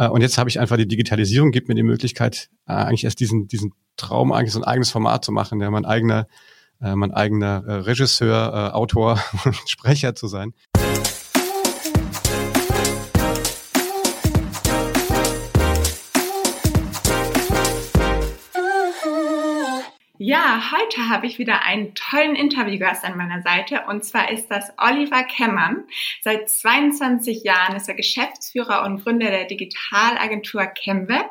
Äh, und jetzt habe ich einfach die Digitalisierung, gibt mir die Möglichkeit, äh, eigentlich erst diesen, diesen Traum, eigentlich so ein eigenes Format zu machen, der mein eigener, äh, mein eigener Regisseur, Autor und Sprecher zu sein. Ja, heute habe ich wieder einen tollen Interviewgast an meiner Seite und zwar ist das Oliver Kemmern. Seit 22 Jahren ist er Geschäftsführer und Gründer der Digitalagentur ChemWeb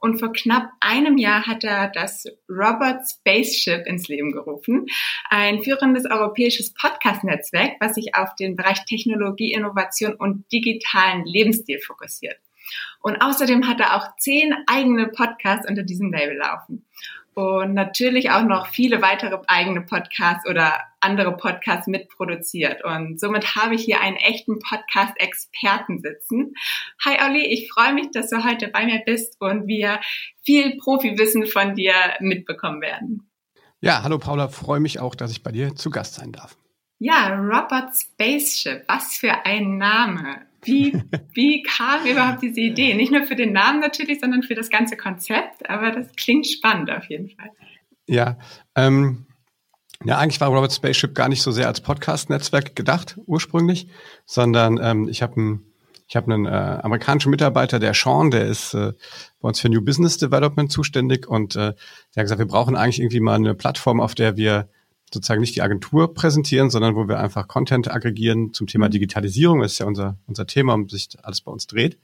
und vor knapp einem Jahr hat er das Robot Spaceship ins Leben gerufen, ein führendes europäisches Podcast-Netzwerk, was sich auf den Bereich Technologie, Innovation und digitalen Lebensstil fokussiert. Und außerdem hat er auch zehn eigene Podcasts unter diesem Label laufen und natürlich auch noch viele weitere eigene Podcasts oder andere Podcasts mitproduziert. Und somit habe ich hier einen echten Podcast-Experten sitzen. Hi Olli, ich freue mich, dass du heute bei mir bist und wir viel Profiwissen von dir mitbekommen werden. Ja, hallo Paula, freue mich auch, dass ich bei dir zu Gast sein darf. Ja, Robot Spaceship, was für ein Name. Wie, wie kam überhaupt diese Idee? Nicht nur für den Namen natürlich, sondern für das ganze Konzept, aber das klingt spannend auf jeden Fall. Ja, ähm, ja, eigentlich war Robot Spaceship gar nicht so sehr als Podcast-Netzwerk gedacht, ursprünglich, sondern ähm, ich habe einen ich habe einen äh, amerikanischen Mitarbeiter, der Sean, der ist äh, bei uns für New Business Development zuständig und äh, der hat gesagt, wir brauchen eigentlich irgendwie mal eine Plattform, auf der wir sozusagen nicht die Agentur präsentieren, sondern wo wir einfach Content aggregieren zum Thema mhm. Digitalisierung. Das ist ja unser, unser Thema, um sich alles bei uns dreht.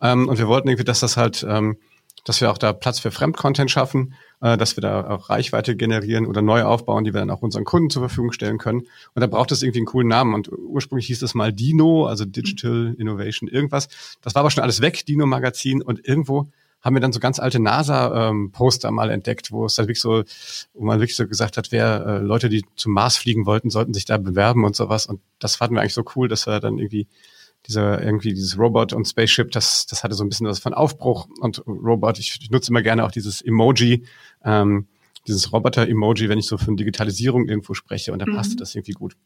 Ähm, und wir wollten irgendwie, dass das halt, ähm, dass wir auch da Platz für Fremdcontent schaffen, äh, dass wir da auch Reichweite generieren oder neu aufbauen, die wir dann auch unseren Kunden zur Verfügung stellen können. Und da braucht es irgendwie einen coolen Namen. Und ursprünglich hieß es mal Dino, also Digital Innovation irgendwas. Das war aber schon alles weg, Dino Magazin. Und irgendwo haben wir dann so ganz alte NASA-Poster ähm, mal entdeckt, wo es dann wirklich so, wo man wirklich so gesagt hat, wer äh, Leute, die zum Mars fliegen wollten, sollten sich da bewerben und sowas. Und das fanden wir eigentlich so cool, dass wir dann irgendwie dieser irgendwie dieses Robot und Spaceship, das das hatte so ein bisschen was von Aufbruch und Robot. Ich, ich nutze immer gerne auch dieses Emoji, ähm, dieses Roboter-Emoji, wenn ich so von Digitalisierung irgendwo spreche und da mhm. passte das irgendwie gut.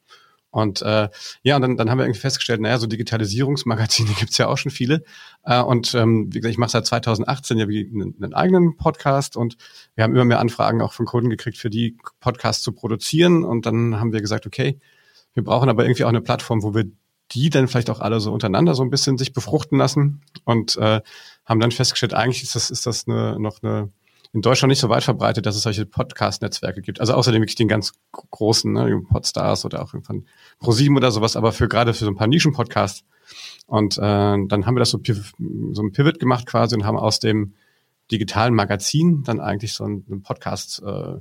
Und äh, ja, und dann, dann haben wir irgendwie festgestellt, naja, so Digitalisierungsmagazine gibt's ja auch schon viele. Äh, und ähm, wie gesagt, ich mache seit 2018 ja wie einen, einen eigenen Podcast und wir haben immer mehr Anfragen auch von Kunden gekriegt, für die Podcasts zu produzieren. Und dann haben wir gesagt, okay, wir brauchen aber irgendwie auch eine Plattform, wo wir die dann vielleicht auch alle so untereinander so ein bisschen sich befruchten lassen und äh, haben dann festgestellt, eigentlich ist das, ist das eine, noch eine in Deutschland nicht so weit verbreitet, dass es solche Podcast-Netzwerke gibt. Also außerdem wirklich den ganz großen, ne, Podstars oder auch irgendwann ProSieben oder sowas, aber für gerade für so ein paar Nischen-Podcasts. Und äh, dann haben wir das so, so ein Pivot gemacht quasi und haben aus dem digitalen Magazin dann eigentlich so einen Podcast, äh,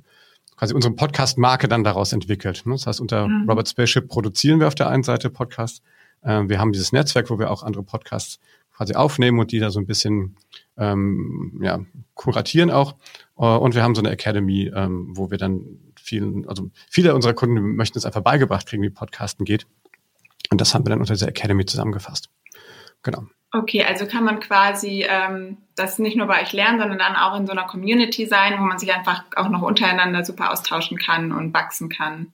quasi unsere Podcast-Marke dann daraus entwickelt. Ne? Das heißt, unter mhm. Robert Spaceship produzieren wir auf der einen Seite Podcast. Äh, wir haben dieses Netzwerk, wo wir auch andere Podcasts quasi aufnehmen und die da so ein bisschen ähm, ja, kuratieren auch. Äh, und wir haben so eine Academy, ähm, wo wir dann vielen, also viele unserer Kunden möchten es einfach beigebracht kriegen, wie Podcasten geht. Und das haben wir dann unter dieser Academy zusammengefasst. Genau. Okay, also kann man quasi ähm, das nicht nur bei euch lernen, sondern dann auch in so einer Community sein, wo man sich einfach auch noch untereinander super austauschen kann und wachsen kann.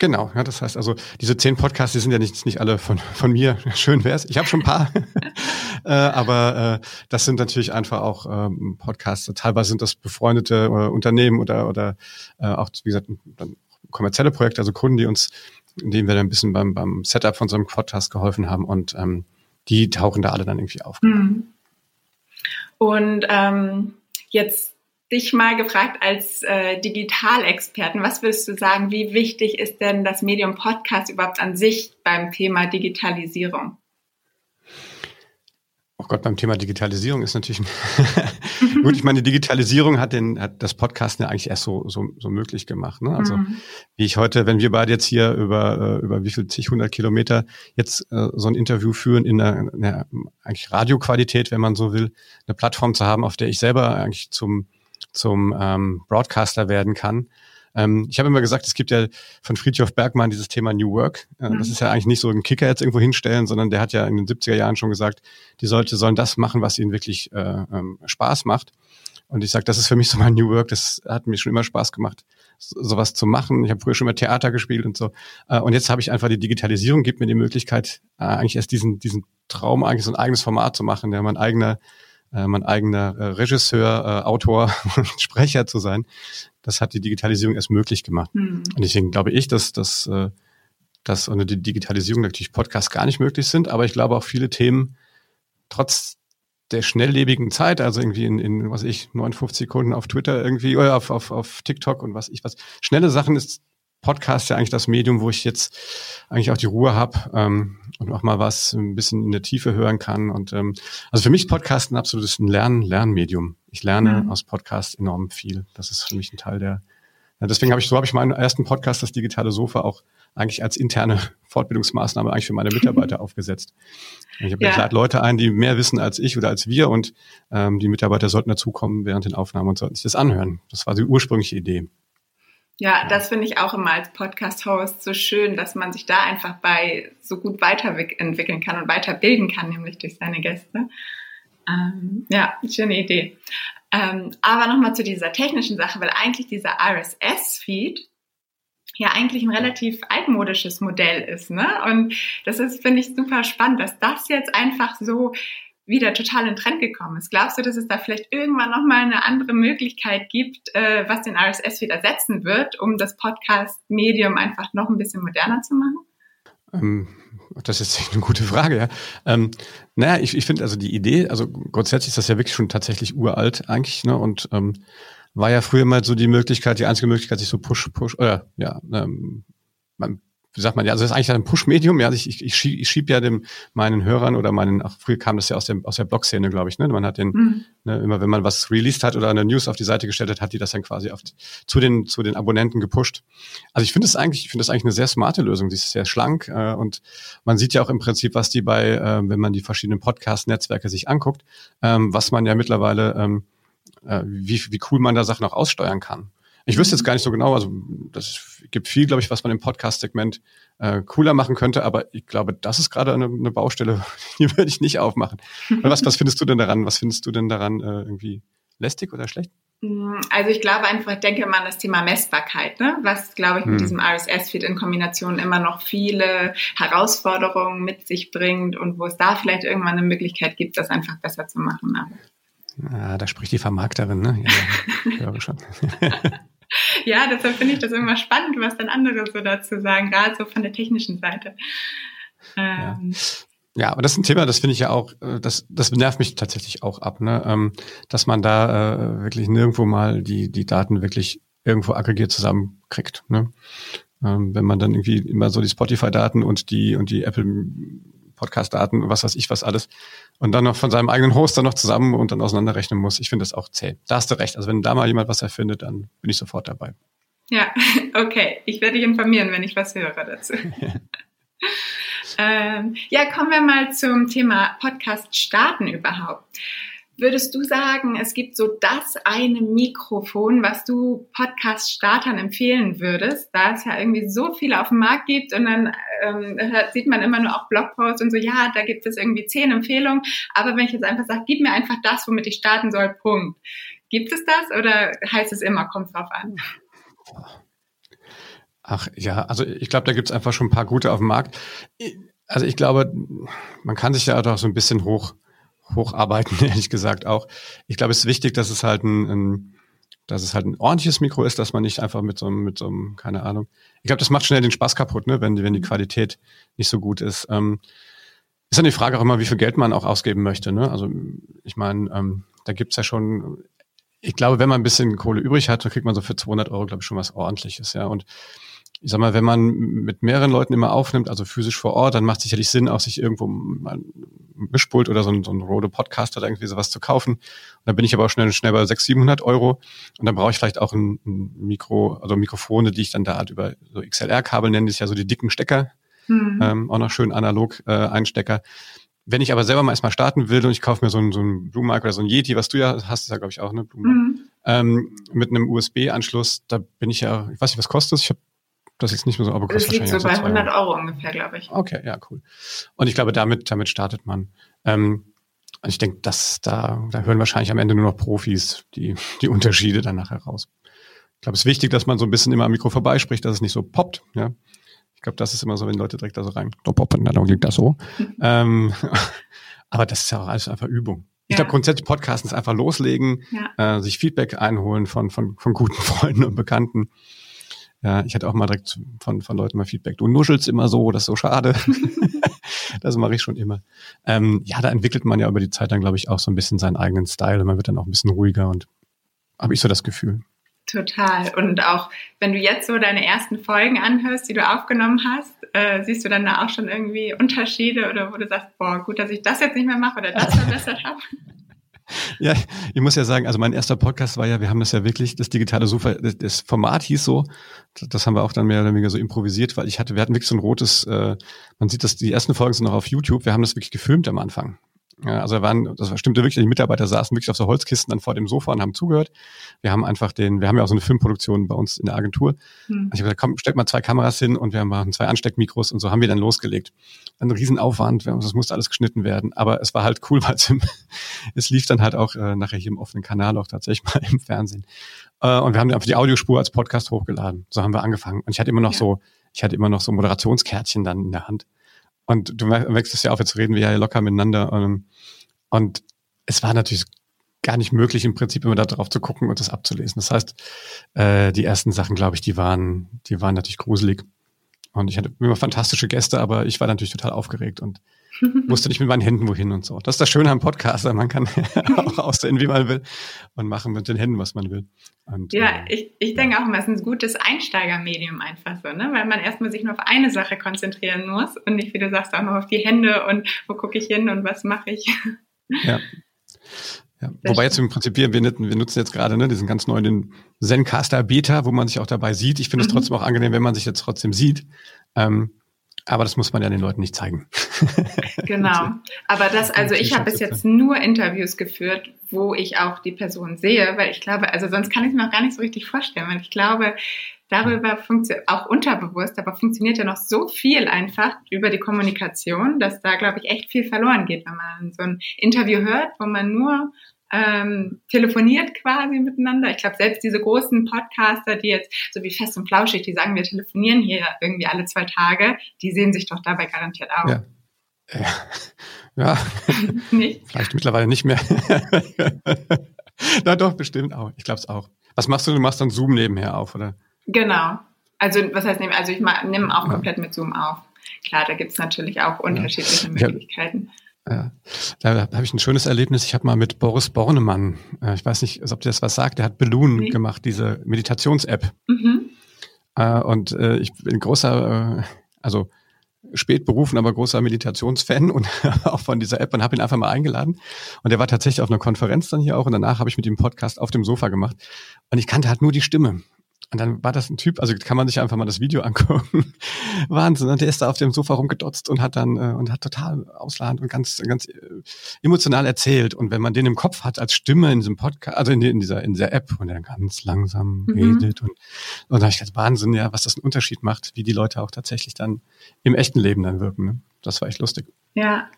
Genau, ja, das heißt also, diese zehn Podcasts, die sind ja nicht, nicht alle von, von mir. Schön wär's. Ich habe schon ein paar. äh, aber äh, das sind natürlich einfach auch ähm, Podcasts. Teilweise sind das befreundete äh, Unternehmen oder, oder äh, auch, wie gesagt, dann kommerzielle Projekte, also Kunden, die uns, denen wir dann ein bisschen beim, beim Setup von so einem Podcast geholfen haben und ähm, die tauchen da alle dann irgendwie auf. Mhm. Und ähm, jetzt dich mal gefragt als äh, Digitalexperten, was würdest du sagen, wie wichtig ist denn das Medium Podcast überhaupt an sich beim Thema Digitalisierung? Oh Gott, beim Thema Digitalisierung ist natürlich gut. Ich meine, Digitalisierung hat den hat das Podcasten ja eigentlich erst so so, so möglich gemacht. Ne? Also mhm. wie ich heute, wenn wir beide jetzt hier über äh, über wie viel zig hundert Kilometer jetzt äh, so ein Interview führen in einer, einer eigentlich Radioqualität, wenn man so will, eine Plattform zu haben, auf der ich selber eigentlich zum zum ähm, Broadcaster werden kann. Ähm, ich habe immer gesagt, es gibt ja von Friedhof Bergmann dieses Thema New Work. Äh, mhm. Das ist ja eigentlich nicht so ein Kicker jetzt irgendwo hinstellen, sondern der hat ja in den 70er Jahren schon gesagt, die Leute sollen das machen, was ihnen wirklich äh, ähm, Spaß macht. Und ich sage, das ist für mich so mein New Work. Das hat mir schon immer Spaß gemacht, sowas zu machen. Ich habe früher schon mal Theater gespielt und so. Äh, und jetzt habe ich einfach die Digitalisierung, gibt mir die Möglichkeit, äh, eigentlich erst diesen, diesen Traum, eigentlich so ein eigenes Format zu machen, der mein eigener, äh, mein eigener äh, Regisseur, äh, Autor und Sprecher zu sein. Das hat die Digitalisierung erst möglich gemacht. Mhm. Und deswegen glaube ich, dass, dass, äh, dass ohne die Digitalisierung natürlich Podcasts gar nicht möglich sind, aber ich glaube auch viele Themen trotz der schnelllebigen Zeit, also irgendwie in, in was ich, 59 Sekunden auf Twitter irgendwie oder auf, auf, auf TikTok und was ich was. Schnelle Sachen ist Podcast ja eigentlich das Medium, wo ich jetzt eigentlich auch die Ruhe habe ähm, und auch mal was ein bisschen in der Tiefe hören kann. Und ähm, also für mich ist Podcast ein absolutes Lern Lernmedium. Ich lerne mhm. aus Podcast enorm viel. Das ist für mich ein Teil der. Ja, deswegen habe ich so habe ich meinen ersten Podcast, das digitale Sofa, auch eigentlich als interne Fortbildungsmaßnahme eigentlich für meine Mitarbeiter aufgesetzt. Ich habe ja. lade Leute ein, die mehr wissen als ich oder als wir und ähm, die Mitarbeiter sollten dazukommen während den Aufnahmen und sollten sich das anhören. Das war die ursprüngliche Idee. Ja, das finde ich auch immer als Podcast-Host so schön, dass man sich da einfach bei so gut weiterentwickeln kann und weiterbilden kann, nämlich durch seine Gäste. Ähm, ja, schöne Idee. Ähm, aber nochmal zu dieser technischen Sache, weil eigentlich dieser RSS-Feed, ja eigentlich ein relativ altmodisches Modell ist. Ne? Und das ist, finde ich, super spannend, dass das jetzt einfach so wieder total in Trend gekommen ist. Glaubst du, dass es da vielleicht irgendwann nochmal eine andere Möglichkeit gibt, äh, was den RSS wieder setzen wird, um das Podcast-Medium einfach noch ein bisschen moderner zu machen? Ähm, das ist eine gute Frage, ja. Ähm, naja, ich, ich finde also die Idee, also grundsätzlich ist das ja wirklich schon tatsächlich uralt eigentlich, ne? Und ähm, war ja früher mal so die Möglichkeit, die einzige Möglichkeit, sich so Push, Push, oder ja, ähm, man, wie sagt man, ja, also das ist eigentlich ein Push-Medium, ja, also ich, ich, ich schiebe ich schieb ja dem, meinen Hörern oder meinen, ach, früher kam das ja aus der, aus der Blog-Szene, glaube ich, ne, man hat den, mhm. ne, immer wenn man was released hat oder eine News auf die Seite gestellt hat, hat die das dann quasi auf, zu den, zu den Abonnenten gepusht. Also ich finde es eigentlich, ich finde das eigentlich eine sehr smarte Lösung, die ist sehr schlank, äh, und man sieht ja auch im Prinzip, was die bei, äh, wenn man die verschiedenen Podcast-Netzwerke sich anguckt, ähm, was man ja mittlerweile, ähm, äh, wie, wie cool man da Sachen auch aussteuern kann. Ich wüsste jetzt gar nicht so genau, also das gibt viel, glaube ich, was man im Podcast-Segment äh, cooler machen könnte, aber ich glaube, das ist gerade eine, eine Baustelle, die würde ich nicht aufmachen. was, was findest du denn daran? Was findest du denn daran äh, irgendwie lästig oder schlecht? Mm, also ich glaube einfach, ich denke mal an das Thema Messbarkeit, ne? was, glaube ich, mit hm. diesem RSS-Feed in Kombination immer noch viele Herausforderungen mit sich bringt und wo es da vielleicht irgendwann eine Möglichkeit gibt, das einfach besser zu machen. Ah, da spricht die Vermarkterin, ne? Ja, höre schon. ja, deshalb finde ich das immer spannend, was dann andere so dazu sagen, gerade so von der technischen Seite. Ähm, ja. Ja, aber das ist ein Thema, das finde ich ja auch, äh, das, das nervt mich tatsächlich auch ab, ne? Ähm, dass man da äh, wirklich nirgendwo mal die, die Daten wirklich irgendwo aggregiert zusammenkriegt. Ne? Ähm, wenn man dann irgendwie immer so die Spotify-Daten und die und die Apple Podcast-Daten, was weiß ich was alles. Und dann noch von seinem eigenen Hoster noch zusammen und dann auseinanderrechnen muss. Ich finde das auch zäh. Da hast du recht. Also wenn da mal jemand was erfindet, dann bin ich sofort dabei. Ja, okay. Ich werde dich informieren, wenn ich was höre dazu. ähm, ja, kommen wir mal zum Thema Podcast starten überhaupt. Würdest du sagen, es gibt so das eine Mikrofon, was du Podcast-Startern empfehlen würdest, da es ja irgendwie so viele auf dem Markt gibt und dann ähm, sieht man immer nur auch Blogposts und so, ja, da gibt es irgendwie zehn Empfehlungen, aber wenn ich jetzt einfach sage, gib mir einfach das, womit ich starten soll, Punkt. Gibt es das oder heißt es immer, kommt drauf an? Ach ja, also ich glaube, da gibt es einfach schon ein paar gute auf dem Markt. Also ich glaube, man kann sich ja auch so ein bisschen hoch hocharbeiten, ehrlich gesagt auch. Ich glaube, es ist wichtig, dass es halt ein, ein dass es halt ein ordentliches Mikro ist, dass man nicht einfach mit so einem, mit so einem, keine Ahnung. Ich glaube, das macht schnell den Spaß kaputt, ne, wenn, wenn die Qualität nicht so gut ist. Ähm, ist dann die Frage auch immer, wie viel Geld man auch ausgeben möchte. Ne? Also ich meine, ähm, da gibt's ja schon, ich glaube, wenn man ein bisschen Kohle übrig hat, dann kriegt man so für 200 Euro, glaube ich, schon was Ordentliches. Ja, und ich sag mal, wenn man mit mehreren Leuten immer aufnimmt, also physisch vor Ort, dann macht es sicherlich Sinn, auch sich irgendwo mal ein Mischpult oder so ein, so ein Rode Podcast oder irgendwie sowas zu kaufen. Und dann bin ich aber auch schnell, schnell bei 600, 700 Euro. Und dann brauche ich vielleicht auch ein, ein Mikro, also Mikrofone, die ich dann da halt über so XLR-Kabel nenne, das ist ja so die dicken Stecker, mhm. ähm, auch noch schön analog äh, Einstecker. Wenn ich aber selber mal erstmal starten will und ich kaufe mir so ein, so ein Blue Mic oder so ein Yeti, was du ja hast, ist ja glaube ich auch, ne? Blue mhm. ähm, mit einem USB-Anschluss, da bin ich ja, ich weiß nicht, was kostet das? Ich habe das ist nicht mehr so, aber kostet Das liegt so bei 100 Euro ungefähr, glaube ich. Okay, ja, cool. Und ich glaube, damit, damit startet man. Ähm, ich denke, dass da, da hören wahrscheinlich am Ende nur noch Profis die, die Unterschiede dann nachher raus. Ich glaube, es ist wichtig, dass man so ein bisschen immer am Mikro vorbeispricht, dass es nicht so poppt. Ja? Ich glaube, das ist immer so, wenn Leute direkt da so rein so poppen, dann klingt das so. ähm, aber das ist ja auch alles einfach Übung. Ich glaube, grundsätzlich Podcasten ist einfach loslegen, ja. äh, sich Feedback einholen von, von, von guten Freunden und Bekannten. Ja, ich hatte auch mal direkt von, von Leuten mal Feedback. Du nuschelst immer so, das ist so schade. das mache ich schon immer. Ähm, ja, da entwickelt man ja über die Zeit dann, glaube ich, auch so ein bisschen seinen eigenen Style und man wird dann auch ein bisschen ruhiger und habe ich so das Gefühl. Total. Und auch wenn du jetzt so deine ersten Folgen anhörst, die du aufgenommen hast, äh, siehst du dann da auch schon irgendwie Unterschiede oder wo du sagst, boah, gut, dass ich das jetzt nicht mehr mache oder das verbessert habe? Ja, ich muss ja sagen, also mein erster Podcast war ja, wir haben das ja wirklich, das digitale Sofa, das, Format hieß so, das haben wir auch dann mehr oder weniger so improvisiert, weil ich hatte, wir hatten wirklich so ein rotes, äh, man sieht das, die ersten Folgen sind noch auf YouTube, wir haben das wirklich gefilmt am Anfang. Ja, also waren, das stimmte wirklich, die Mitarbeiter saßen wirklich auf so Holzkisten dann vor dem Sofa und haben zugehört. Wir haben einfach den, wir haben ja auch so eine Filmproduktion bei uns in der Agentur. Hm. Also ich habe gesagt, komm, steck mal zwei Kameras hin und wir machen zwei Ansteckmikros und so haben wir dann losgelegt. Ein Riesenaufwand, das musste alles geschnitten werden. Aber es war halt cool, weil es, es lief dann halt auch äh, nachher hier im offenen Kanal auch tatsächlich mal im Fernsehen. Äh, und wir haben einfach die Audiospur als Podcast hochgeladen. So haben wir angefangen. Und ich hatte immer noch ja. so, ich hatte immer noch so Moderationskärtchen dann in der Hand. Und du wechselst ja auf, jetzt reden wir ja locker miteinander. Ähm, und es war natürlich gar nicht möglich, im Prinzip immer da drauf zu gucken und das abzulesen. Das heißt, äh, die ersten Sachen, glaube ich, die waren, die waren natürlich gruselig. Und ich hatte immer fantastische Gäste, aber ich war natürlich total aufgeregt und wusste nicht mit meinen Händen wohin und so. Das ist das Schöne am Podcaster. Man kann auch aussehen, wie man will und machen mit den Händen, was man will. Und, ja, äh, ich, ich denke ja. auch immer, es ist ein gutes Einsteigermedium einfach so, ne? weil man erstmal sich nur auf eine Sache konzentrieren muss und nicht, wie du sagst, auch noch auf die Hände und wo gucke ich hin und was mache ich. Ja. Ja, wobei jetzt im Prinzip, wir, wir nutzen jetzt gerade ne, diesen ganz neuen den Zencaster Beta, wo man sich auch dabei sieht. Ich finde es mhm. trotzdem auch angenehm, wenn man sich jetzt trotzdem sieht. Ähm, aber das muss man ja den Leuten nicht zeigen. Genau. Aber das, also ich habe bis jetzt nur Interviews geführt, wo ich auch die Person sehe, weil ich glaube, also sonst kann ich mir auch gar nicht so richtig vorstellen, weil ich glaube, darüber funktioniert auch unterbewusst, aber funktioniert ja noch so viel einfach über die Kommunikation, dass da, glaube ich, echt viel verloren geht, wenn man so ein Interview hört, wo man nur ähm, telefoniert quasi miteinander. Ich glaube, selbst diese großen Podcaster, die jetzt so wie Fest und Flauschig, die sagen, wir telefonieren hier irgendwie alle zwei Tage, die sehen sich doch dabei garantiert auch. Ja. Ja, nicht? vielleicht mittlerweile nicht mehr. Na doch, bestimmt auch. Ich glaube es auch. Was machst du? Du machst dann Zoom nebenher auf, oder? Genau. Also was heißt nebenher? Also ich nehme auch komplett mit Zoom auf. Klar, da gibt es natürlich auch unterschiedliche ja. Möglichkeiten. Ja, da habe ich ein schönes Erlebnis. Ich habe mal mit Boris Bornemann, äh, ich weiß nicht, ob dir das was sagt, der hat Balloon nee. gemacht, diese Meditations-App. Mhm. Äh, und äh, ich bin großer, also spät berufen, aber großer Meditationsfan und auch von dieser App und habe ihn einfach mal eingeladen. Und er war tatsächlich auf einer Konferenz dann hier auch und danach habe ich mit ihm Podcast auf dem Sofa gemacht. Und ich kannte halt nur die Stimme. Und dann war das ein Typ, also kann man sich einfach mal das Video angucken. Wahnsinn. Und der ist da auf dem Sofa rumgedotzt und hat dann äh, und hat total ausladend und ganz, ganz äh, emotional erzählt. Und wenn man den im Kopf hat als Stimme in diesem Podcast, also in, in dieser, in dieser App und der ganz langsam mhm. redet und, und da habe ich gedacht, Wahnsinn, ja, was das einen Unterschied macht, wie die Leute auch tatsächlich dann im echten Leben dann wirken. Ne? Das war echt lustig. Ja,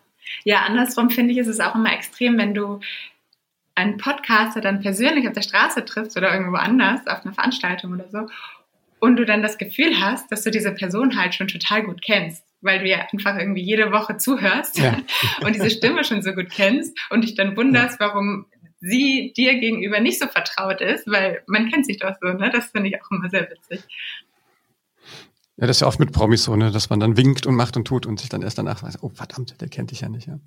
ja, andersrum finde ich, ist es auch immer extrem, wenn du einen Podcaster dann persönlich auf der Straße triffst oder irgendwo anders auf einer Veranstaltung oder so und du dann das Gefühl hast, dass du diese Person halt schon total gut kennst, weil du ja einfach irgendwie jede Woche zuhörst ja. und diese Stimme schon so gut kennst und dich dann wunderst, warum sie dir gegenüber nicht so vertraut ist, weil man kennt sich doch so, ne? Das finde ich auch immer sehr witzig. Ja, das ist ja oft mit Promis so, ne, dass man dann winkt und macht und tut und sich dann erst danach weiß, oh verdammt, der kennt dich ja nicht. Ja,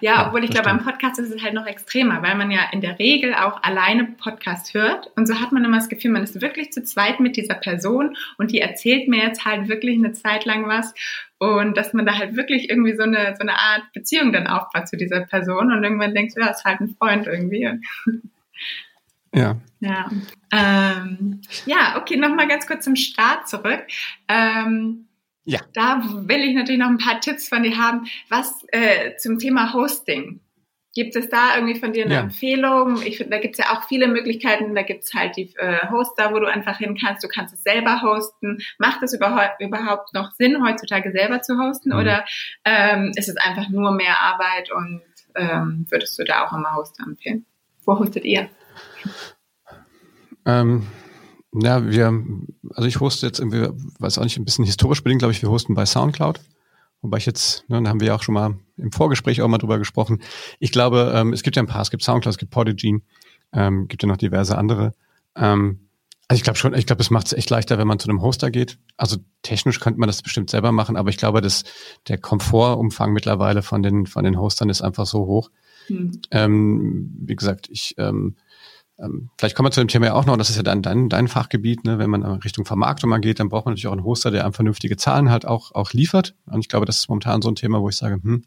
ja, ja obwohl ich glaube, beim Podcast ist es halt noch extremer, weil man ja in der Regel auch alleine Podcast hört und so hat man immer das Gefühl, man ist wirklich zu zweit mit dieser Person und die erzählt mir jetzt halt wirklich eine Zeit lang was und dass man da halt wirklich irgendwie so eine, so eine Art Beziehung dann aufbaut zu dieser Person und irgendwann denkst du, ja, ist halt ein Freund irgendwie. Ja. Ja, ähm, ja okay, nochmal ganz kurz zum Start zurück. Ähm, ja. Da will ich natürlich noch ein paar Tipps von dir haben. Was äh, zum Thema Hosting? Gibt es da irgendwie von dir eine ja. Empfehlung? Ich finde, da gibt es ja auch viele Möglichkeiten. Da gibt es halt die äh, Hoster, wo du einfach hin kannst. Du kannst es selber hosten. Macht es überhaupt, noch Sinn, heutzutage selber zu hosten? Mhm. Oder ähm, ist es einfach nur mehr Arbeit und ähm, würdest du da auch immer Hoster empfehlen? Wo hostet ihr? Ähm, Ja, wir, also ich hoste jetzt irgendwie, weiß auch nicht, ein bisschen historisch bedingt, glaube ich, wir hosten bei Soundcloud. Wobei ich jetzt, ne, da haben wir ja auch schon mal im Vorgespräch auch mal drüber gesprochen. Ich glaube, ähm, es gibt ja ein paar, es gibt Soundcloud, es gibt Podigy, ähm, gibt ja noch diverse andere. Ähm, also ich glaube schon, ich glaube, es macht es echt leichter, wenn man zu einem Hoster geht. Also technisch könnte man das bestimmt selber machen, aber ich glaube, dass der Komfortumfang mittlerweile von den, von den Hostern ist einfach so hoch. Hm. Ähm, wie gesagt, ich ähm, ähm, vielleicht kommen wir zu dem Thema ja auch noch, das ist ja dann dein, dein Fachgebiet, ne? wenn man Richtung Vermarktung mal geht, dann braucht man natürlich auch einen Hoster, der einem vernünftige Zahlen halt auch, auch liefert. Und ich glaube, das ist momentan so ein Thema, wo ich sage, hm,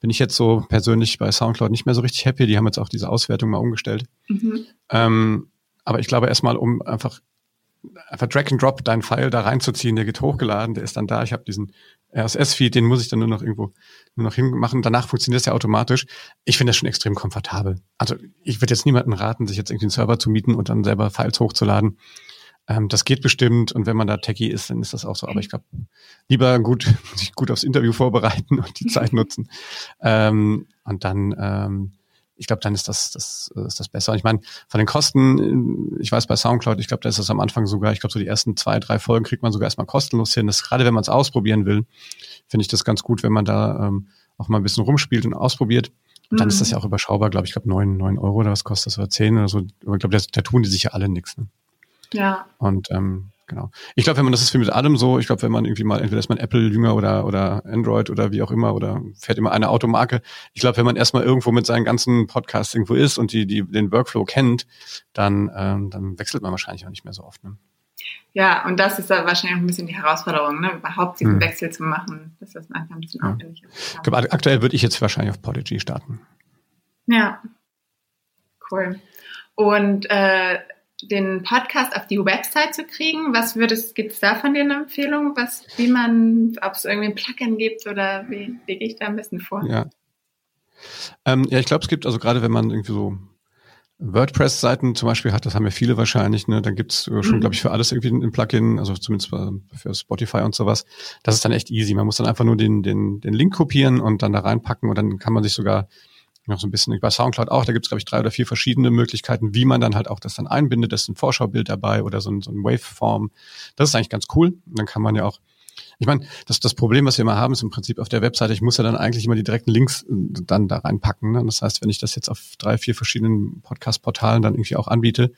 bin ich jetzt so persönlich bei Soundcloud nicht mehr so richtig happy. Die haben jetzt auch diese Auswertung mal umgestellt. Mhm. Ähm, aber ich glaube erstmal, um einfach einfach Drag and Drop deinen File da reinzuziehen, der geht hochgeladen, der ist dann da. Ich habe diesen RSS-Feed, den muss ich dann nur noch irgendwo nur noch hinmachen. Danach funktioniert es ja automatisch. Ich finde das schon extrem komfortabel. Also ich würde jetzt niemanden raten, sich jetzt irgendwie einen Server zu mieten und dann selber Files hochzuladen. Ähm, das geht bestimmt und wenn man da Techie ist, dann ist das auch so. Aber ich glaube, lieber gut, sich gut aufs Interview vorbereiten und die Zeit nutzen. Ähm, und dann ähm, ich glaube, dann ist das, das, ist das besser. Und ich meine, von den Kosten, ich weiß bei Soundcloud, ich glaube, da ist das am Anfang sogar, ich glaube, so die ersten zwei, drei Folgen kriegt man sogar erstmal kostenlos hin. Das gerade wenn man es ausprobieren will, finde ich das ganz gut, wenn man da ähm, auch mal ein bisschen rumspielt und ausprobiert. Und dann mhm. ist das mhm. ja auch überschaubar, glaube ich, glaube neun, neun Euro oder was kostet das oder zehn oder so. Aber ich glaube, da, da tun die sich ja alle nichts. Ne? Ja. Und ähm, Genau. Ich glaube, wenn man das ist wie mit allem so, ich glaube, wenn man irgendwie mal, entweder ist man Apple-Jünger oder, oder Android oder wie auch immer oder fährt immer eine Automarke. Ich glaube, wenn man erstmal irgendwo mit seinen ganzen Podcasts irgendwo ist und die, die den Workflow kennt, dann, ähm, dann wechselt man wahrscheinlich auch nicht mehr so oft. Ne? Ja, und das ist da wahrscheinlich ein bisschen die Herausforderung, ne? überhaupt diesen hm. Wechsel zu machen, dass das manchmal ein bisschen ja. aufwendig ist. Ich glaube, aktuell würde ich jetzt wahrscheinlich auf Podigy starten. Ja, cool. Und äh, den Podcast auf die Website zu kriegen? Was würdest, gibt es da von dir eine Empfehlung, was, wie man, ob es irgendwie ein Plugin gibt oder wie, wie gehe ich da ein bisschen vor? Ja. Ähm, ja, ich glaube, es gibt, also gerade wenn man irgendwie so WordPress-Seiten zum Beispiel hat, das haben ja viele wahrscheinlich, ne, dann gibt's schon, mhm. glaube ich, für alles irgendwie ein Plugin, also zumindest für Spotify und sowas. Das ist dann echt easy. Man muss dann einfach nur den, den, den Link kopieren und dann da reinpacken und dann kann man sich sogar noch so ein bisschen bei Soundcloud auch, da gibt es, glaube ich, drei oder vier verschiedene Möglichkeiten, wie man dann halt auch das dann einbindet. Da ist ein Vorschaubild dabei oder so ein, so ein Waveform. Das ist eigentlich ganz cool. Und dann kann man ja auch, ich meine, das, das Problem, was wir immer haben, ist im Prinzip auf der Webseite, ich muss ja dann eigentlich immer die direkten Links äh, dann da reinpacken. Ne? Das heißt, wenn ich das jetzt auf drei, vier verschiedenen Podcast-Portalen dann irgendwie auch anbiete,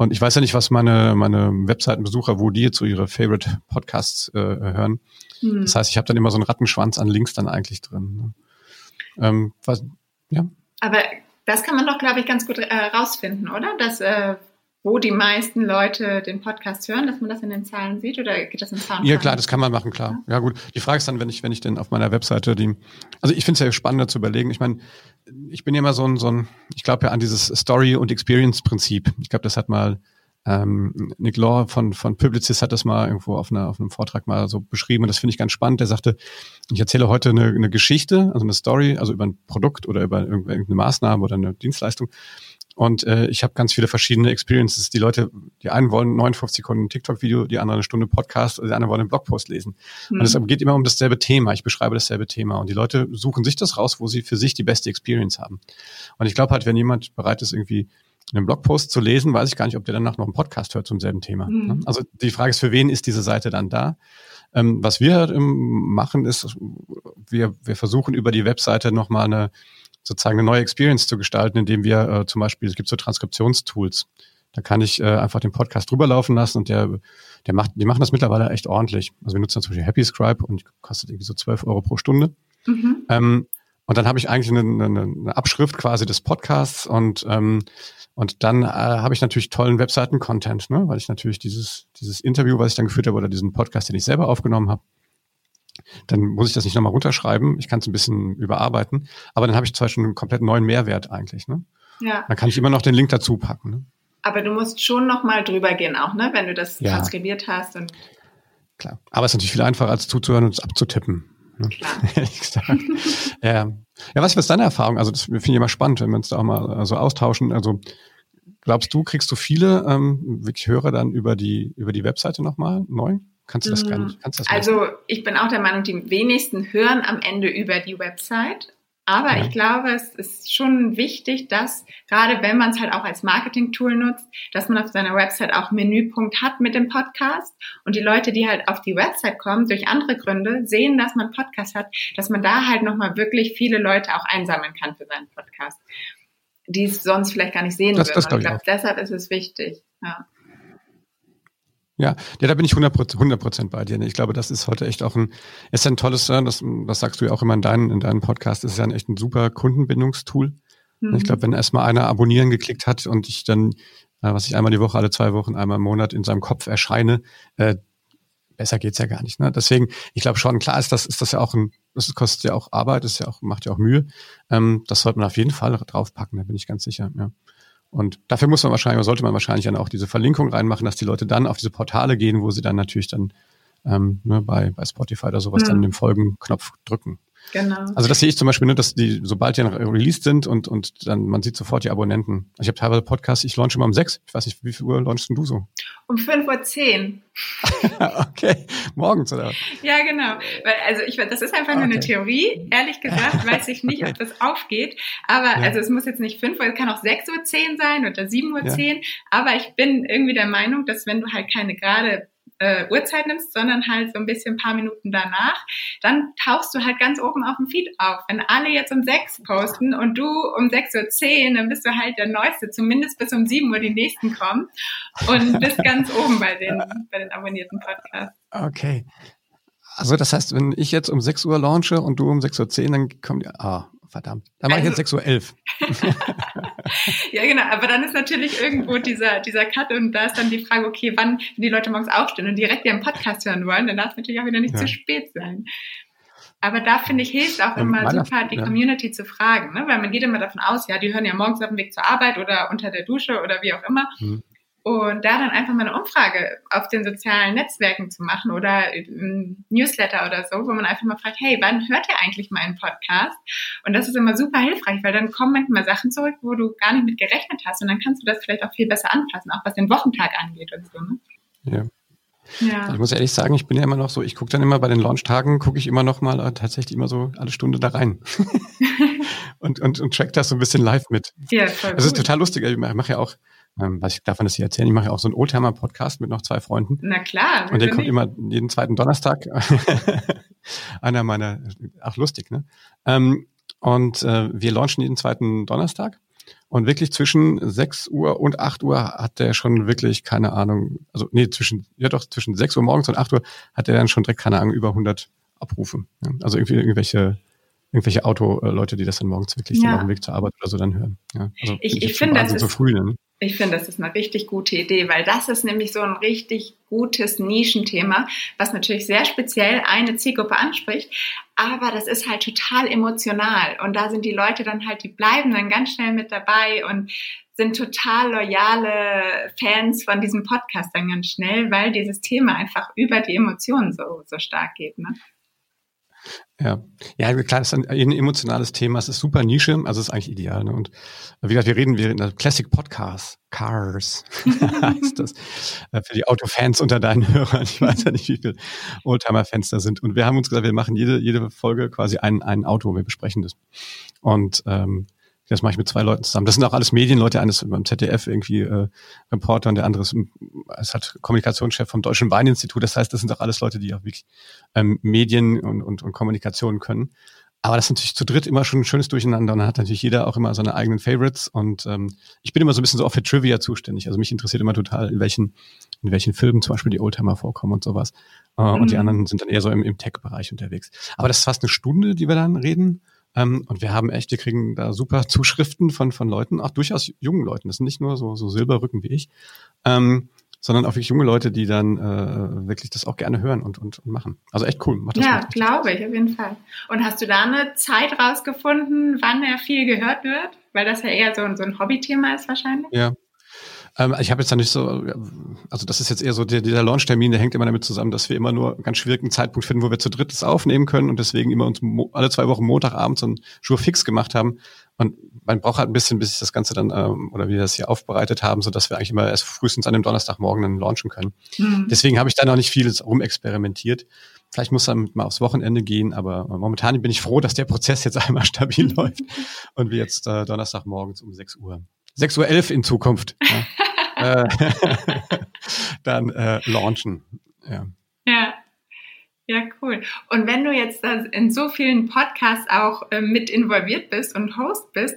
und ich weiß ja nicht, was meine, meine Webseitenbesucher, wo die jetzt so ihre Favorite Podcasts äh, hören. Hm. Das heißt, ich habe dann immer so einen Rattenschwanz an Links dann eigentlich drin. Ne? Ähm, was, ja. Aber das kann man doch, glaube ich, ganz gut äh, rausfinden, oder? Dass, äh, wo die meisten Leute den Podcast hören, dass man das in den Zahlen sieht oder geht das in Zahlen? Ja, klar, das kann man machen, klar. Ja, gut. Die Frage ist dann, wenn ich, wenn ich denn auf meiner Webseite die, also ich finde es ja spannender zu überlegen. Ich meine, ich bin ja immer so ein, so ein, ich glaube ja an dieses Story- und Experience-Prinzip. Ich glaube, das hat mal ähm, Nick Law von, von Publicis hat das mal irgendwo auf, einer, auf einem Vortrag mal so beschrieben und das finde ich ganz spannend. Der sagte, ich erzähle heute eine, eine Geschichte, also eine Story, also über ein Produkt oder über irgendeine Maßnahme oder eine Dienstleistung. Und äh, ich habe ganz viele verschiedene Experiences. Die Leute, die einen wollen 59 Sekunden TikTok-Video, die anderen eine Stunde Podcast, die anderen wollen einen Blogpost lesen. Mhm. Und es geht immer um dasselbe Thema. Ich beschreibe dasselbe Thema. Und die Leute suchen sich das raus, wo sie für sich die beste Experience haben. Und ich glaube halt, wenn jemand bereit ist, irgendwie einen Blogpost zu lesen, weiß ich gar nicht, ob der danach noch einen Podcast hört zum selben Thema. Mhm. Ne? Also die Frage ist, für wen ist diese Seite dann da? Ähm, was wir halt machen, ist, wir, wir versuchen über die Webseite nochmal eine sozusagen eine neue Experience zu gestalten, indem wir äh, zum Beispiel, es gibt so Transkriptionstools. Da kann ich äh, einfach den Podcast drüber laufen lassen und der, der macht, die machen das mittlerweile echt ordentlich. Also wir nutzen zum Beispiel Happy Scribe und kostet irgendwie so 12 Euro pro Stunde. Mhm. Ähm, und dann habe ich eigentlich eine, eine, eine Abschrift quasi des Podcasts und ähm, und dann äh, habe ich natürlich tollen Webseiten-Content, ne? weil ich natürlich dieses, dieses Interview, was ich dann geführt habe, oder diesen Podcast, den ich selber aufgenommen habe, dann muss ich das nicht nochmal runterschreiben. Ich kann es ein bisschen überarbeiten. Aber dann habe ich zum Beispiel einen komplett neuen Mehrwert eigentlich. Ne? Ja. Dann kann ich immer noch den Link dazu packen. Ne? Aber du musst schon nochmal drüber gehen auch, ne? wenn du das ja. transkribiert hast. Und Klar. Aber es ist natürlich viel einfacher, als zuzuhören und es abzutippen. Ne? Klar. Ehrlich gesagt. ja. Ja, was ist deine Erfahrung? Also das finde ich immer spannend, wenn wir uns da auch mal so also austauschen. Also glaubst du, kriegst du viele ähm, wirklich Hörer dann über die über die Webseite nochmal neu? Kannst du das gar nicht? Kannst das also ich bin auch der Meinung, die wenigsten hören am Ende über die Website. Aber ja. ich glaube, es ist schon wichtig, dass gerade wenn man es halt auch als Marketing-Tool nutzt, dass man auf seiner Website auch Menüpunkt hat mit dem Podcast und die Leute, die halt auf die Website kommen, durch andere Gründe, sehen, dass man Podcast hat, dass man da halt nochmal wirklich viele Leute auch einsammeln kann für seinen Podcast, die es sonst vielleicht gar nicht sehen das, würden. Das ich glaube, deshalb ist es wichtig. Ja. Ja, ja, da bin ich 100 Prozent bei dir. Ich glaube, das ist heute echt auch ein, ist ein tolles, äh, das, das sagst du ja auch immer in deinen, in deinem Podcast, ist ja ein echt ein super Kundenbindungstool. Mhm. Ich glaube, wenn erstmal einer abonnieren geklickt hat und ich dann, äh, was ich einmal die Woche, alle zwei Wochen, einmal im Monat in seinem Kopf erscheine, äh, besser geht's ja gar nicht. Ne? Deswegen, ich glaube schon, klar ist das, ist das ja auch ein, das kostet ja auch Arbeit, das ist ja auch, macht ja auch Mühe. Ähm, das sollte man auf jeden Fall draufpacken, da bin ich ganz sicher. Ja. Und dafür muss man wahrscheinlich, oder sollte man wahrscheinlich dann auch diese Verlinkung reinmachen, dass die Leute dann auf diese Portale gehen, wo sie dann natürlich dann ähm, ne, bei, bei Spotify oder sowas mhm. dann den Folgenknopf drücken. Genau. Also das sehe ich zum Beispiel, ne, dass die, sobald die released sind und, und dann man sieht sofort die Abonnenten. Ich habe teilweise Podcasts, ich launche immer um sechs. Ich weiß nicht, wie viel Uhr launchst du so? Um 5.10 Uhr. okay, morgens oder? Ja, genau. Weil, also ich das ist einfach nur okay. eine Theorie. Ehrlich gesagt weiß ich nicht, okay. ob das aufgeht. Aber ja. also es muss jetzt nicht 5 Uhr, es kann auch 6.10 Uhr sein oder 7.10 Uhr. Ja. Aber ich bin irgendwie der Meinung, dass wenn du halt keine gerade äh, Uhrzeit nimmst, sondern halt so ein bisschen ein paar Minuten danach, dann tauchst du halt ganz oben auf dem Feed auf. Wenn alle jetzt um sechs posten und du um sechs Uhr, dann bist du halt der Neueste, zumindest bis um sieben Uhr die nächsten kommen und bist ganz oben bei den, bei den abonnierten Podcasts. Okay. Also das heißt, wenn ich jetzt um 6 Uhr launche und du um 6.10 Uhr, dann kommt ja, ah, verdammt. Dann mache also, ich jetzt 6.11 Uhr. ja, genau. Aber dann ist natürlich irgendwo dieser, dieser Cut und da ist dann die Frage, okay, wann, wenn die Leute morgens aufstehen und direkt ihren Podcast hören wollen, dann darf es natürlich auch wieder nicht ja. zu spät sein. Aber da finde ich, hilft auch immer Weihnacht, super, die ja. Community zu fragen, ne? weil man geht immer davon aus, ja, die hören ja morgens auf dem Weg zur Arbeit oder unter der Dusche oder wie auch immer. Mhm. Und da dann einfach mal eine Umfrage auf den sozialen Netzwerken zu machen oder im Newsletter oder so, wo man einfach mal fragt, hey, wann hört ihr eigentlich meinen Podcast? Und das ist immer super hilfreich, weil dann kommen manchmal Sachen zurück, wo du gar nicht mit gerechnet hast. Und dann kannst du das vielleicht auch viel besser anpassen, auch was den Wochentag angeht und so. Ne? Ja. Ja. Also ich muss ehrlich sagen, ich bin ja immer noch so, ich gucke dann immer bei den Launchtagen, gucke ich immer noch mal äh, tatsächlich immer so alle Stunde da rein. und, und, und track das so ein bisschen live mit. Ja, voll Das ist total lustig. Ich mache ja auch, ähm, was ich davon das hier erzählen, ich mache ja auch so einen Oldtimer-Podcast mit noch zwei Freunden. Na klar. Und der kommt nicht. immer jeden zweiten Donnerstag. Einer meiner, ach lustig, ne? Ähm, und äh, wir launchen jeden zweiten Donnerstag. Und wirklich zwischen 6 Uhr und 8 Uhr hat der schon wirklich, keine Ahnung, also nee, zwischen, ja doch, zwischen 6 Uhr morgens und 8 Uhr hat er dann schon direkt, keine Ahnung, über 100 Abrufe. Also irgendwie irgendwelche irgendwelche Auto-Leute, die das dann morgens wirklich ja. auf dem Weg zur Arbeit oder so dann hören. Ja, also ich, ich finde, das ist, so früh, ne? Ich finde, das ist eine richtig gute Idee, weil das ist nämlich so ein richtig gutes Nischenthema, was natürlich sehr speziell eine Zielgruppe anspricht, aber das ist halt total emotional und da sind die Leute dann halt, die bleiben dann ganz schnell mit dabei und sind total loyale Fans von diesem Podcast dann ganz schnell, weil dieses Thema einfach über die Emotionen so, so stark geht. Ne? Ja, ja klar, das ist ein, emotionales Thema. Es ist super Nische, also es ist eigentlich ideal. Ne? Und wie gesagt, wir reden, wir der Classic Podcast, Cars heißt das, äh, für die Autofans unter deinen Hörern. Ich weiß ja nicht, wie viele Oldtimer-Fans da sind. Und wir haben uns gesagt, wir machen jede, jede Folge quasi ein, ein Auto, wir besprechen das. Und ähm, das mache ich mit zwei Leuten zusammen. Das sind auch alles Medienleute, eines beim ZDF irgendwie äh, Reporter und der andere ist, ist halt Kommunikationschef vom Deutschen Weininstitut. Das heißt, das sind auch alles Leute, die auch wirklich ähm, Medien und, und, und Kommunikation können. Aber das ist natürlich zu dritt immer schon ein schönes Durcheinander und dann hat natürlich jeder auch immer seine eigenen Favorites und ähm, ich bin immer so ein bisschen so auch für Trivia zuständig. Also mich interessiert immer total, in welchen, in welchen Filmen zum Beispiel die Oldtimer vorkommen und sowas. Äh, mhm. Und die mhm. anderen sind dann eher so im, im Tech-Bereich unterwegs. Aber das ist fast eine Stunde, die wir dann reden. Ähm, und wir haben echt, wir kriegen da super Zuschriften von, von Leuten, auch durchaus jungen Leuten. Das sind nicht nur so, so Silberrücken wie ich, ähm, sondern auch wirklich junge Leute, die dann äh, wirklich das auch gerne hören und, und, und machen. Also echt cool. Macht das ja, glaube ich, auf jeden Fall. Und hast du da eine Zeit rausgefunden, wann er viel gehört wird? Weil das ja eher so, so ein Hobbythema ist wahrscheinlich. Ja, ähm, ich habe jetzt da nicht so, also das ist jetzt eher so, der, dieser Launch-Termin, der hängt immer damit zusammen, dass wir immer nur einen ganz schwierigen Zeitpunkt finden, wo wir zu dritt das aufnehmen können und deswegen immer uns alle zwei Wochen Montagabend so einen Jour fix gemacht haben. Und man braucht halt ein bisschen, bis sich das Ganze dann, ähm, oder wie wir das hier aufbereitet haben, so dass wir eigentlich immer erst frühestens an dem Donnerstagmorgen dann launchen können. Mhm. Deswegen habe ich da noch nicht vieles rumexperimentiert. Vielleicht muss dann mal aufs Wochenende gehen, aber momentan bin ich froh, dass der Prozess jetzt einmal stabil läuft und wir jetzt äh, Donnerstagmorgens um 6 Uhr, 6 Uhr 11 in Zukunft, ja, äh, dann äh, launchen. Ja. ja. Ja, cool. Und wenn du jetzt in so vielen Podcasts auch äh, mit involviert bist und Host bist,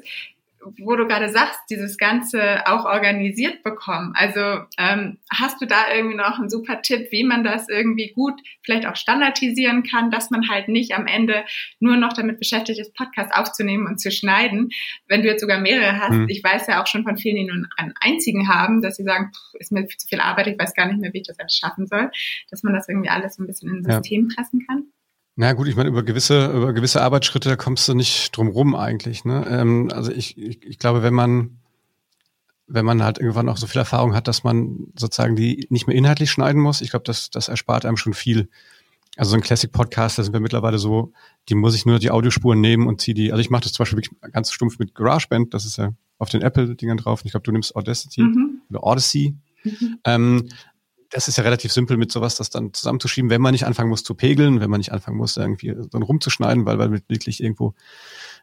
wo du gerade sagst, dieses Ganze auch organisiert bekommen. Also ähm, hast du da irgendwie noch einen super Tipp, wie man das irgendwie gut vielleicht auch standardisieren kann, dass man halt nicht am Ende nur noch damit beschäftigt ist, Podcast aufzunehmen und zu schneiden. Wenn du jetzt sogar mehrere hast, mhm. ich weiß ja auch schon von vielen, die nur einen einzigen haben, dass sie sagen, pff, ist mir zu viel Arbeit, ich weiß gar nicht mehr, wie ich das alles schaffen soll, dass man das irgendwie alles so ein bisschen in ein System ja. pressen kann. Na gut, ich meine, über gewisse, über gewisse Arbeitsschritte kommst du nicht drum rum eigentlich. Ne? Ähm, also ich, ich, ich glaube, wenn man, wenn man halt irgendwann auch so viel Erfahrung hat, dass man sozusagen die nicht mehr inhaltlich schneiden muss, ich glaube, das, das erspart einem schon viel. Also so ein Classic-Podcast, da sind wir mittlerweile so, die muss ich nur die Audiospuren nehmen und ziehe die, also ich mache das zum Beispiel wirklich ganz stumpf mit GarageBand, das ist ja auf den Apple-Dingern drauf. Und ich glaube, du nimmst Audacity mhm. oder Odyssey. Mhm. Ähm, das ist ja relativ simpel mit sowas, das dann zusammenzuschieben, wenn man nicht anfangen muss zu pegeln, wenn man nicht anfangen muss, irgendwie dann rumzuschneiden, weil man wirklich irgendwo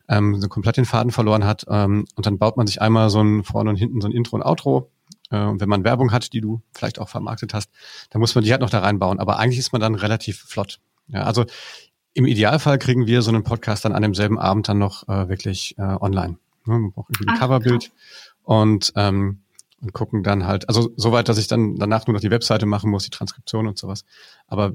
ähm, so komplett den Faden verloren hat. Ähm, und dann baut man sich einmal so ein vorne und hinten so ein Intro und Outro. Äh, und wenn man Werbung hat, die du vielleicht auch vermarktet hast, dann muss man die halt noch da reinbauen. Aber eigentlich ist man dann relativ flott. Ja, also im Idealfall kriegen wir so einen Podcast dann an demselben Abend dann noch äh, wirklich äh, online. Ne? Man braucht irgendwie ein Coverbild. Und ähm, und gucken dann halt, also soweit, dass ich dann danach nur noch die Webseite machen muss, die Transkription und sowas. Aber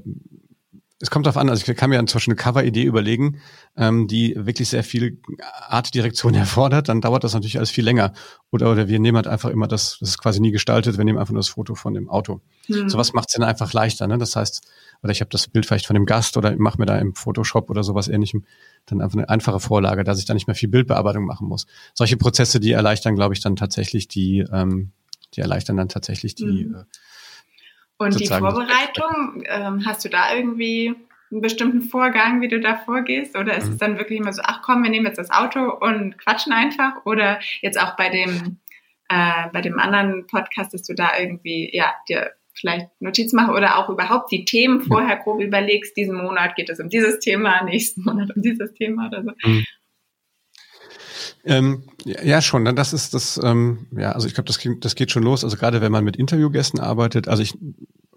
es kommt darauf an, also ich kann mir zum Beispiel eine Cover-Idee überlegen, ähm, die wirklich sehr viel Artdirektion erfordert, dann dauert das natürlich alles viel länger. Oder, oder wir nehmen halt einfach immer das, das ist quasi nie gestaltet, wir nehmen einfach nur das Foto von dem Auto. Mhm. Sowas macht es dann einfach leichter. Ne? Das heißt, oder ich habe das Bild vielleicht von dem Gast oder mache mir da im Photoshop oder sowas ähnlichem dann einfach eine einfache Vorlage, dass ich da nicht mehr viel Bildbearbeitung machen muss. Solche Prozesse, die erleichtern, glaube ich, dann tatsächlich die, ähm, die erleichtern dann tatsächlich die. Mhm. Äh, und die Vorbereitung, ähm, hast du da irgendwie einen bestimmten Vorgang, wie du da vorgehst? Oder ist mhm. es dann wirklich immer so, ach komm, wir nehmen jetzt das Auto und quatschen einfach? Oder jetzt auch bei dem, äh, bei dem anderen Podcast, dass du da irgendwie, ja, dir vielleicht Notizen mache oder auch überhaupt die Themen vorher grob überlegst, diesen Monat geht es um dieses Thema, nächsten Monat um dieses Thema oder so. Mhm. Ähm, ja, schon. Das ist das, ähm, ja, also ich glaube, das, das geht schon los. Also gerade wenn man mit Interviewgästen arbeitet, also ich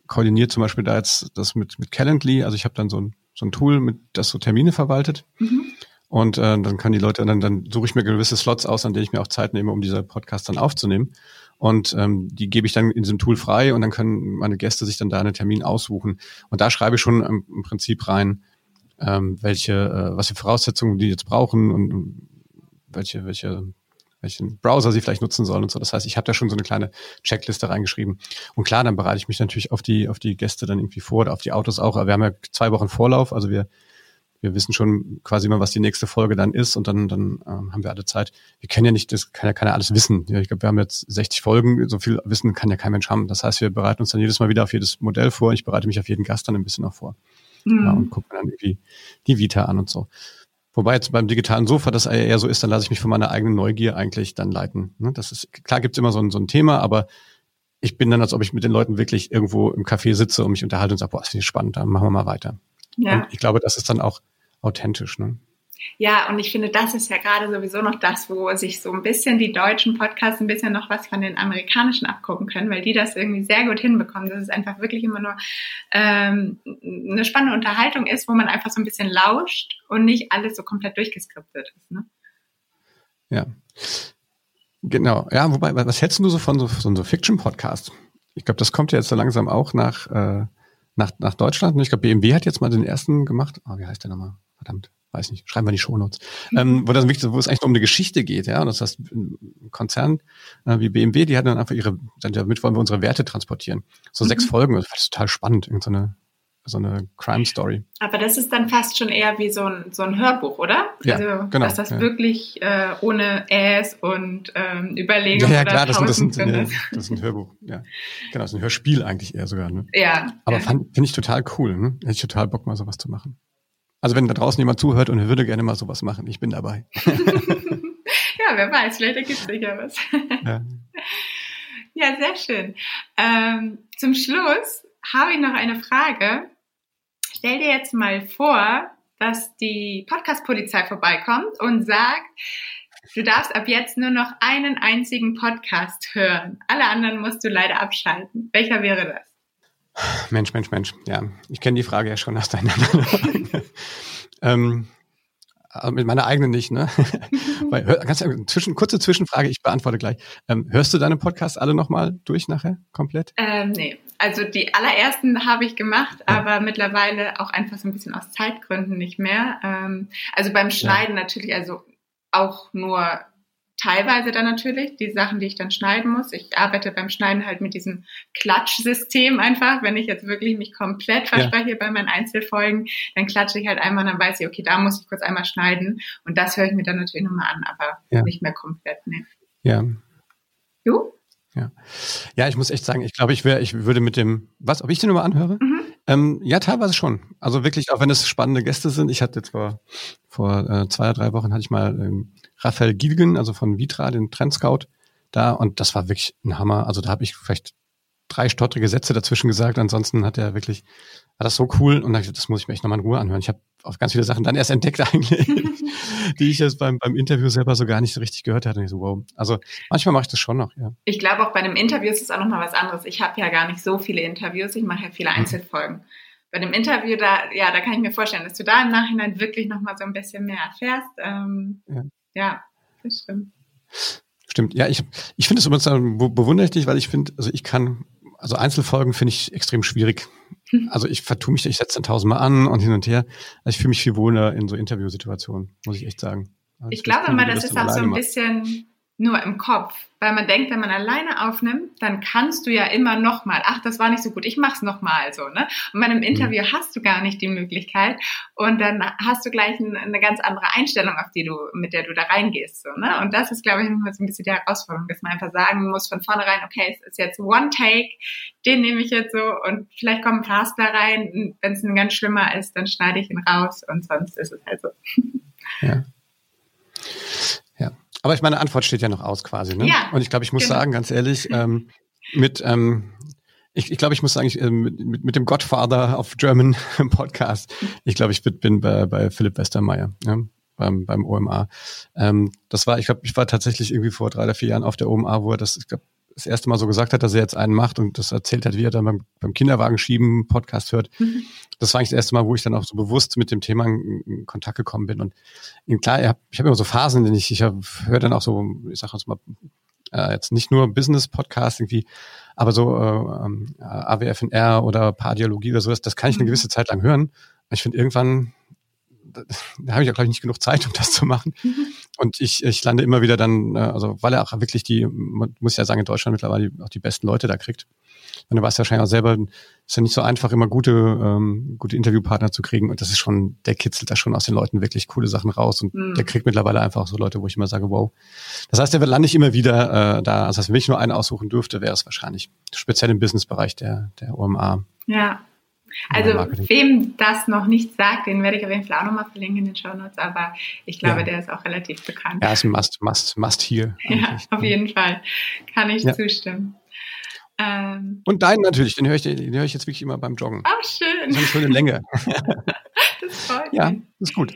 koordiniere zum Beispiel da jetzt das mit, mit Calendly, also ich habe dann so ein, so ein Tool, mit das so Termine verwaltet. Mhm. Und äh, dann kann die Leute, dann, dann suche ich mir gewisse Slots aus, an denen ich mir auch Zeit nehme, um diese Podcast dann aufzunehmen. Und ähm, die gebe ich dann in diesem Tool frei und dann können meine Gäste sich dann da einen Termin aussuchen. Und da schreibe ich schon im, Prinzip rein, ähm, welche, äh, was für Voraussetzungen die jetzt brauchen und welche, welche, welchen Browser sie vielleicht nutzen sollen und so. Das heißt, ich habe da schon so eine kleine Checkliste reingeschrieben. Und klar, dann bereite ich mich natürlich auf die, auf die Gäste dann irgendwie vor, oder auf die Autos auch. Aber wir haben ja zwei Wochen Vorlauf, also wir wir wissen schon quasi mal, was die nächste Folge dann ist und dann, dann ähm, haben wir alle Zeit. Wir können ja nicht, das kann ja keiner alles wissen. Ja, ich glaube, wir haben jetzt 60 Folgen, so viel Wissen kann ja kein Mensch haben. Das heißt, wir bereiten uns dann jedes Mal wieder auf jedes Modell vor. Ich bereite mich auf jeden Gast dann ein bisschen auch vor. Mhm. Ja, und gucke dann irgendwie die Vita an und so. Wobei jetzt beim digitalen Sofa das eher so ist, dann lasse ich mich von meiner eigenen Neugier eigentlich dann leiten. Ne? Das ist, klar gibt's immer so ein, so ein Thema, aber ich bin dann, als ob ich mit den Leuten wirklich irgendwo im Café sitze und mich unterhalte und sage, boah, das finde ich spannend, dann machen wir mal weiter. Ja. Und ich glaube, das ist dann auch authentisch. Ne? Ja, und ich finde, das ist ja gerade sowieso noch das, wo sich so ein bisschen die deutschen Podcasts ein bisschen noch was von den amerikanischen abgucken können, weil die das irgendwie sehr gut hinbekommen, dass es einfach wirklich immer nur ähm, eine spannende Unterhaltung ist, wo man einfach so ein bisschen lauscht und nicht alles so komplett durchgeskriptet ist. Ne? Ja. Genau, ja, wobei, was hältst du so von so, so, so Fiction-Podcast? Ich glaube, das kommt ja jetzt so langsam auch nach, äh, nach, nach Deutschland. Und ich glaube, BMW hat jetzt mal den ersten gemacht. Oh, wie heißt der nochmal? Verdammt, weiß nicht. Schreiben wir die Shownotes. Mhm. Ähm, wo, das, wo es eigentlich um eine Geschichte geht. Ja, und das heißt, ein Konzern äh, wie BMW, die hat dann einfach ihre, damit wollen wir unsere Werte transportieren. So mhm. sechs Folgen, das ist total spannend. Irgend so so eine Crime Story. Aber das ist dann fast schon eher wie so ein, so ein Hörbuch, oder? Ja, also, genau, dass das ja. wirklich äh, ohne Äs und ähm, Überlegung ja, ja, klar, das, das, sind, ja, das ist ein Hörbuch, ja. Genau, das ist ein Hörspiel eigentlich eher sogar. Ne? Ja. Aber ja. finde ich total cool. Ne? Hätte ich total Bock, mal sowas zu machen. Also wenn da draußen jemand zuhört und würde gerne mal sowas machen, ich bin dabei. ja, wer weiß, vielleicht ergibt sich ja was. ja. ja, sehr schön. Ähm, zum Schluss habe ich noch eine Frage Stell dir jetzt mal vor, dass die Podcast-Polizei vorbeikommt und sagt, du darfst ab jetzt nur noch einen einzigen Podcast hören. Alle anderen musst du leider abschalten. Welcher wäre das? Mensch, Mensch, Mensch. Ja, ich kenne die Frage ja schon aus deiner ähm, also mit meiner eigenen nicht, ne? Weil, ganz, zwischen, kurze Zwischenfrage, ich beantworte gleich. Ähm, hörst du deine Podcasts alle nochmal durch nachher komplett? Ähm, nee, also die allerersten habe ich gemacht, ja. aber mittlerweile auch einfach so ein bisschen aus Zeitgründen nicht mehr. Ähm, also beim Schneiden ja. natürlich, also auch nur teilweise dann natürlich die Sachen, die ich dann schneiden muss. Ich arbeite beim Schneiden halt mit diesem Klatschsystem einfach. Wenn ich jetzt wirklich mich komplett verspreche ja. bei meinen Einzelfolgen, dann klatsche ich halt einmal und dann weiß ich, okay, da muss ich kurz einmal schneiden. Und das höre ich mir dann natürlich nochmal an, aber ja. nicht mehr komplett, ne. Ja. Du? Ja. Ja, ich muss echt sagen, ich glaube, ich wäre, ich würde mit dem, was, ob ich den nochmal anhöre? Mhm. Ähm, ja, teilweise schon. Also wirklich, auch wenn es spannende Gäste sind. Ich hatte jetzt vor, vor äh, zwei oder drei Wochen hatte ich mal ähm, Raphael Gilgen, also von Vitra, den Trendscout, da und das war wirklich ein Hammer. Also da habe ich vielleicht drei stottrige Sätze dazwischen gesagt. Ansonsten hat er wirklich, war das so cool und das muss ich mir echt nochmal in Ruhe anhören. Ich habe auf ganz viele Sachen dann erst entdeckt eigentlich, die ich jetzt beim, beim Interview selber so gar nicht so richtig gehört hatte. Und ich so, wow. Also manchmal mache ich das schon noch, ja. Ich glaube auch bei einem Interview ist es auch nochmal was anderes. Ich habe ja gar nicht so viele Interviews, ich mache ja viele mhm. Einzelfolgen. Bei dem Interview, da, ja, da kann ich mir vorstellen, dass du da im Nachhinein wirklich nochmal so ein bisschen mehr erfährst. Ähm, ja. ja, das stimmt. Stimmt, ja, ich, ich finde es übrigens bewunderlich, weil ich finde, also ich kann also Einzelfolgen finde ich extrem schwierig. Also ich vertue mich, ich setze dann tausendmal an und hin und her. Also ich fühle mich viel wohler in so Interviewsituationen, muss ich echt sagen. Also ich glaube mal, das ist auch so ein bisschen nur im Kopf. Weil man denkt, wenn man alleine aufnimmt, dann kannst du ja immer nochmal, ach, das war nicht so gut, ich mach's nochmal so, ne? Und bei einem Interview mhm. hast du gar nicht die Möglichkeit und dann hast du gleich ein, eine ganz andere Einstellung, auf die du, mit der du da reingehst, so, ne? Und das ist, glaube ich, immer so ein bisschen die Herausforderung, dass man einfach sagen muss von vornherein, okay, es ist jetzt One Take, den nehme ich jetzt so und vielleicht kommen ein Raspler rein, wenn es ein ganz schlimmer ist, dann schneide ich ihn raus und sonst ist es halt so. Ja. Aber ich meine Antwort steht ja noch aus quasi. Ne? Ja, und ich glaube, ich muss genau. sagen, ganz ehrlich, ähm, mit ähm, ich, ich glaube, ich muss sagen, ich, äh, mit, mit, dem Godfather of German Podcast, ich glaube, ich bin, bei, bei Philipp Westermeier. Ja? beim, beim OMA. Ähm, das war, ich glaube, ich war tatsächlich irgendwie vor drei oder vier Jahren auf der OMA, wo er das, ich glaube, das erste Mal so gesagt hat, dass er jetzt einen macht und das erzählt hat, wie er dann beim, beim Kinderwagen schieben Podcast hört. Mhm. Das war eigentlich das erste Mal, wo ich dann auch so bewusst mit dem Thema in, in Kontakt gekommen bin. Und klar, ich habe hab immer so Phasen, in denen ich, ich höre dann auch so, ich sage uns mal, äh, jetzt nicht nur Business-Podcast irgendwie, aber so äh, ähm, AWFNR oder Paardialogie oder sowas, das kann ich eine mhm. gewisse Zeit lang hören. Ich finde irgendwann da habe ich ja, glaube ich, nicht genug Zeit, um das zu machen. Mhm. Und ich, ich lande immer wieder dann, äh, also weil er auch wirklich die, man muss ja sagen, in Deutschland mittlerweile auch die besten Leute da kriegt. Und du weißt ja wahrscheinlich auch selber, ist ja nicht so einfach, immer gute, ähm, gute Interviewpartner zu kriegen. Und das ist schon, der kitzelt da schon aus den Leuten wirklich coole Sachen raus. Und mhm. der kriegt mittlerweile einfach auch so Leute, wo ich immer sage, wow. Das heißt, der lande ich immer wieder äh, da. Also, wenn ich nur einen aussuchen dürfte, wäre es wahrscheinlich speziell im Businessbereich der, der OMA. Ja, also wem das noch nicht sagt, den werde ich auf jeden Fall auch nochmal verlinken in den Show Notes, aber ich glaube, ja. der ist auch relativ bekannt. Er ist ein Must, Must, Must hier. Ja, auf jeden Fall. Kann ich ja. zustimmen. Ähm, Und deinen natürlich, den höre ich, den höre ich jetzt wirklich immer beim Joggen. Oh, schön. Das ist eine schöne Länge. das freut mich. Ja, das ist gut.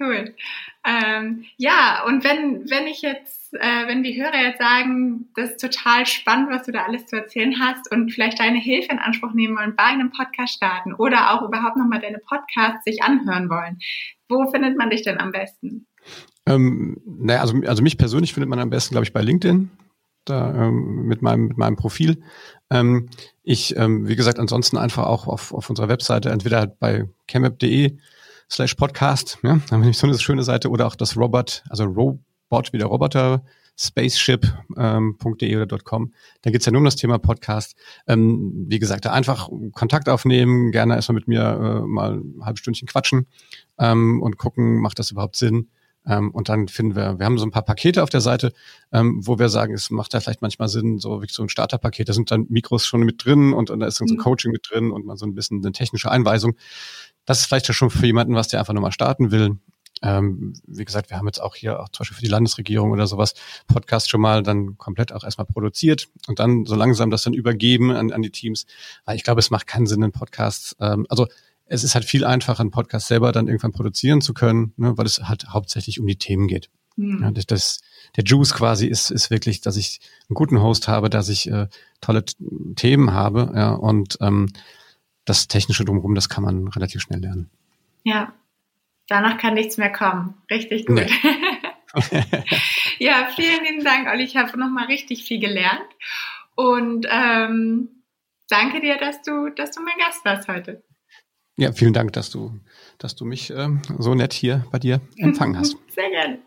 Cool. Ähm, ja, und wenn, wenn ich jetzt, äh, wenn die Hörer jetzt sagen, das ist total spannend, was du da alles zu erzählen hast und vielleicht deine Hilfe in Anspruch nehmen wollen, bei einem Podcast starten oder auch überhaupt nochmal deine Podcasts sich anhören wollen, wo findet man dich denn am besten? Ähm, naja, also, also mich persönlich findet man am besten, glaube ich, bei LinkedIn. Da, ähm, mit meinem mit meinem Profil. Ähm, ich, ähm, wie gesagt, ansonsten einfach auch auf, auf unserer Webseite, entweder bei chemap.de slash Podcast. Ja, da haben wir so eine schöne Seite oder auch das Robot, also Robot wie der Roboter, spaceship.de ähm, oder .com. Da geht's ja nur um das Thema Podcast. Ähm, wie gesagt, da einfach Kontakt aufnehmen, gerne erstmal mit mir äh, mal ein halbes Stündchen quatschen ähm, und gucken, macht das überhaupt Sinn? Ähm, und dann finden wir, wir haben so ein paar Pakete auf der Seite, ähm, wo wir sagen, es macht ja vielleicht manchmal Sinn, so wie so ein Starterpaket, da sind dann Mikros schon mit drin und, und da ist dann so ein mhm. Coaching mit drin und mal so ein bisschen eine technische Einweisung das ist vielleicht ja schon für jemanden, was der einfach nochmal starten will. Ähm, wie gesagt, wir haben jetzt auch hier auch zum Beispiel für die Landesregierung oder sowas Podcast schon mal dann komplett auch erstmal produziert und dann so langsam das dann übergeben an, an die Teams. Weil ich glaube, es macht keinen Sinn, einen Podcast, ähm, also es ist halt viel einfacher, einen Podcast selber dann irgendwann produzieren zu können, ne, weil es halt hauptsächlich um die Themen geht. Mhm. Ja, das, das, der Juice quasi ist, ist wirklich, dass ich einen guten Host habe, dass ich äh, tolle Themen habe ja, und ähm, das Technische drumherum, das kann man relativ schnell lernen. Ja, danach kann nichts mehr kommen. Richtig gut. Nee. ja, vielen lieben Dank, Olli. Ich habe nochmal richtig viel gelernt. Und ähm, danke dir, dass du, dass du mein Gast warst heute. Ja, vielen Dank, dass du, dass du mich ähm, so nett hier bei dir empfangen hast. Sehr gerne.